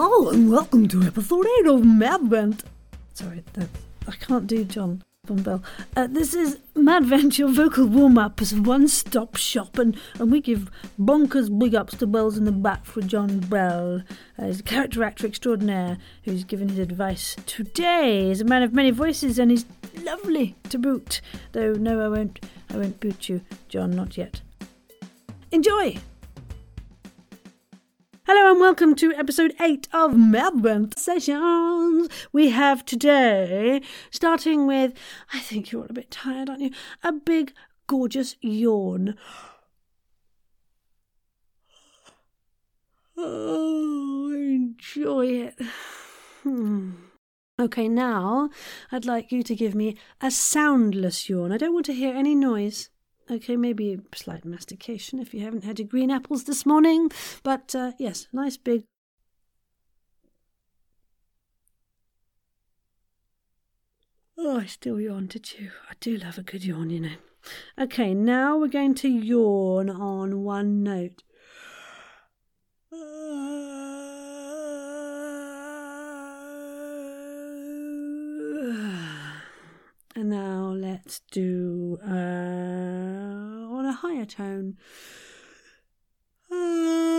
Hello and welcome to episode 8 of Madvent. Sorry, the, I can't do John Bell. Uh, this is Madvent, your vocal warm up as a one stop shop, and, and we give bonkers big ups to Bells in the Back for John Bell. Uh, he's a character actor extraordinaire who's given his advice today. He's a man of many voices and he's lovely to boot. Though, no, I won't, I won't boot you, John, not yet. Enjoy! Hello and welcome to episode 8 of Melbourne Sessions. We have today, starting with, I think you're all a bit tired, aren't you? A big, gorgeous yawn. Oh, enjoy it. Hmm. Okay, now I'd like you to give me a soundless yawn. I don't want to hear any noise. Okay, maybe a slight mastication if you haven't had your green apples this morning. But uh, yes, nice big. Oh, I still yawn, did you? I do love a good yawn, you know. Okay, now we're going to yawn on one note. And now let's do uh, higher tone.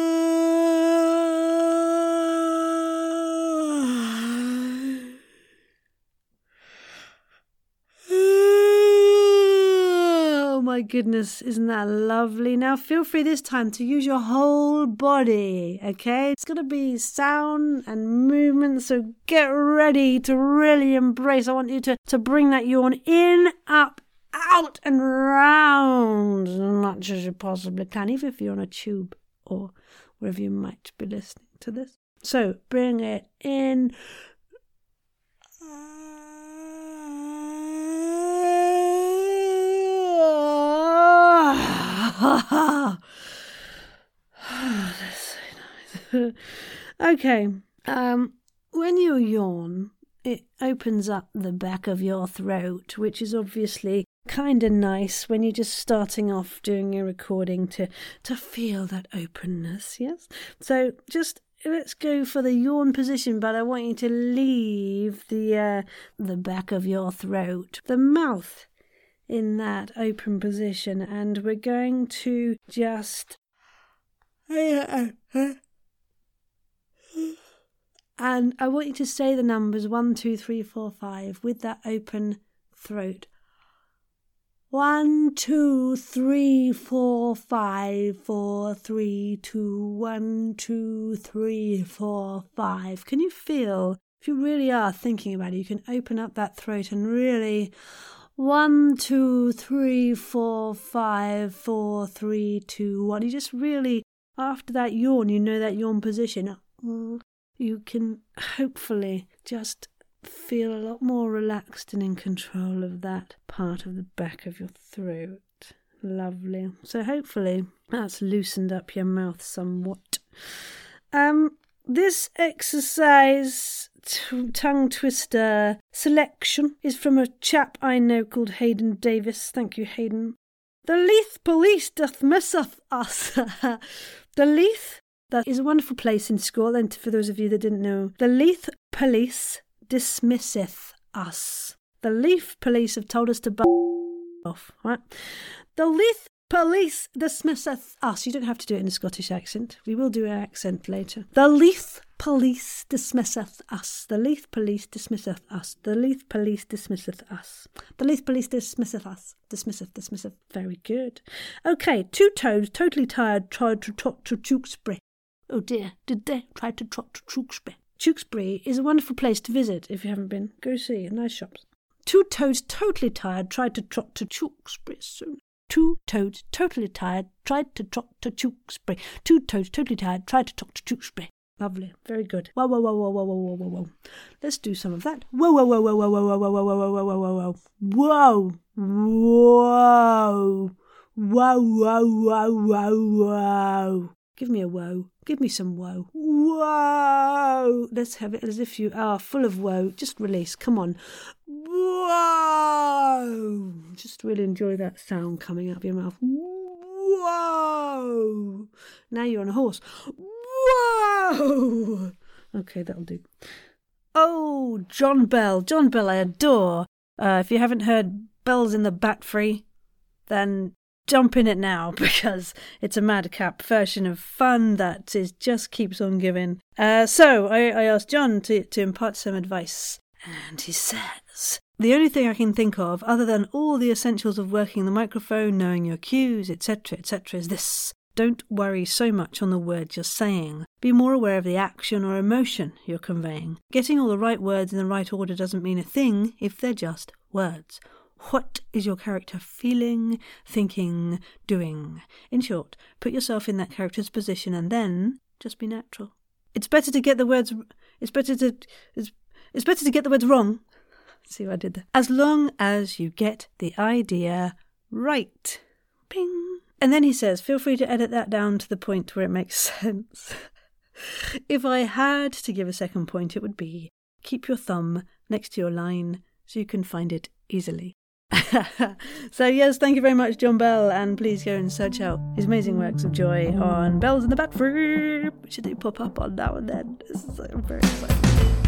Oh my goodness, isn't that lovely? Now feel free this time to use your whole body, okay? It's gonna be sound and movement, so get ready to really embrace. I want you to, to bring that yawn in, up, out, and round as much as you possibly can, even if you're on a tube or wherever you might be listening to this. So bring it in. That's so nice. okay. Um, when you yawn, it opens up the back of your throat, which is obviously kind of nice when you're just starting off doing your recording to to feel that openness. Yes. So just let's go for the yawn position, but I want you to leave the uh, the back of your throat, the mouth in that open position, and we're going to just. And I want you to say the numbers one, two, three, four, five with that open throat. One, two, three, four, five, four, three, two, one, two, three, four, five. Can you feel, if you really are thinking about it, you can open up that throat and really one, two, three, four, five, four, three, two, one. You just really, after that yawn, you know that yawn position. You can hopefully just feel a lot more relaxed and in control of that part of the back of your throat. Lovely. So hopefully that's loosened up your mouth somewhat. Um, this exercise t- tongue twister selection is from a chap I know called Hayden Davis. Thank you, Hayden. The Leith police dismisseth us. the Leith, that is a wonderful place in Scotland, for those of you that didn't know. The Leith police dismisseth us. The Leith police have told us to b off, right? The Leith police dismisseth us. You don't have to do it in a Scottish accent. We will do an accent later. The Leith police dismisseth us. The Leith police dismisseth us. The Leith police dismisseth us. The Leith police dismisseth us. Dismisseth, dismisseth. Very good. Okay, two toads, totally tired, tried to trot to Tewkesbury. Oh dear, did they try to trot to Tewkesbury? Tewkesbury is a wonderful place to visit if you haven't been. Go see, nice shops. Two toads totally tired tried to trot to Tewkesbury soon. Two toads totally tired tried to trot to Tewkesbury. Two toads totally tired tried to trot to Tewkesbury. Lovely, very good. Whoa, whoa, whoa, whoa, whoa, whoa, whoa, whoa. Let's do some of that. Whoa, Whoa, whoa, whoa, whoa, whoa, whoa, whoa, whoa, whoa, whoa, whoa, whoa, whoa, whoa, whoa, whoa, whoa, whoa, whoa. Give me a woe. Give me some woe. Whoa! Let's have it as if you are full of woe. Just release. Come on. Whoa! Just really enjoy that sound coming out of your mouth. Whoa! Now you're on a horse. Whoa! Okay, that'll do. Oh, John Bell. John Bell, I adore. Uh, if you haven't heard Bells in the Bat Free, then jump in it now because it's a madcap version of fun that is just keeps on giving. Uh, so I, I asked John to, to impart some advice, and he says the only thing I can think of, other than all the essentials of working the microphone, knowing your cues, etc., etc., is this. Don't worry so much on the words you're saying. Be more aware of the action or emotion you're conveying. Getting all the right words in the right order doesn't mean a thing if they're just words. What is your character feeling, thinking, doing? In short, put yourself in that character's position and then just be natural. It's better to get the words. It's better to. It's, it's better to get the words wrong. See what I did there? As long as you get the idea right. Ping. And then he says, feel free to edit that down to the point where it makes sense. if I had to give a second point, it would be keep your thumb next to your line so you can find it easily. so, yes, thank you very much, John Bell, and please go and search out his amazing works of joy on Bells in the Bat Free, which they pop up on now and then. It's so very exciting.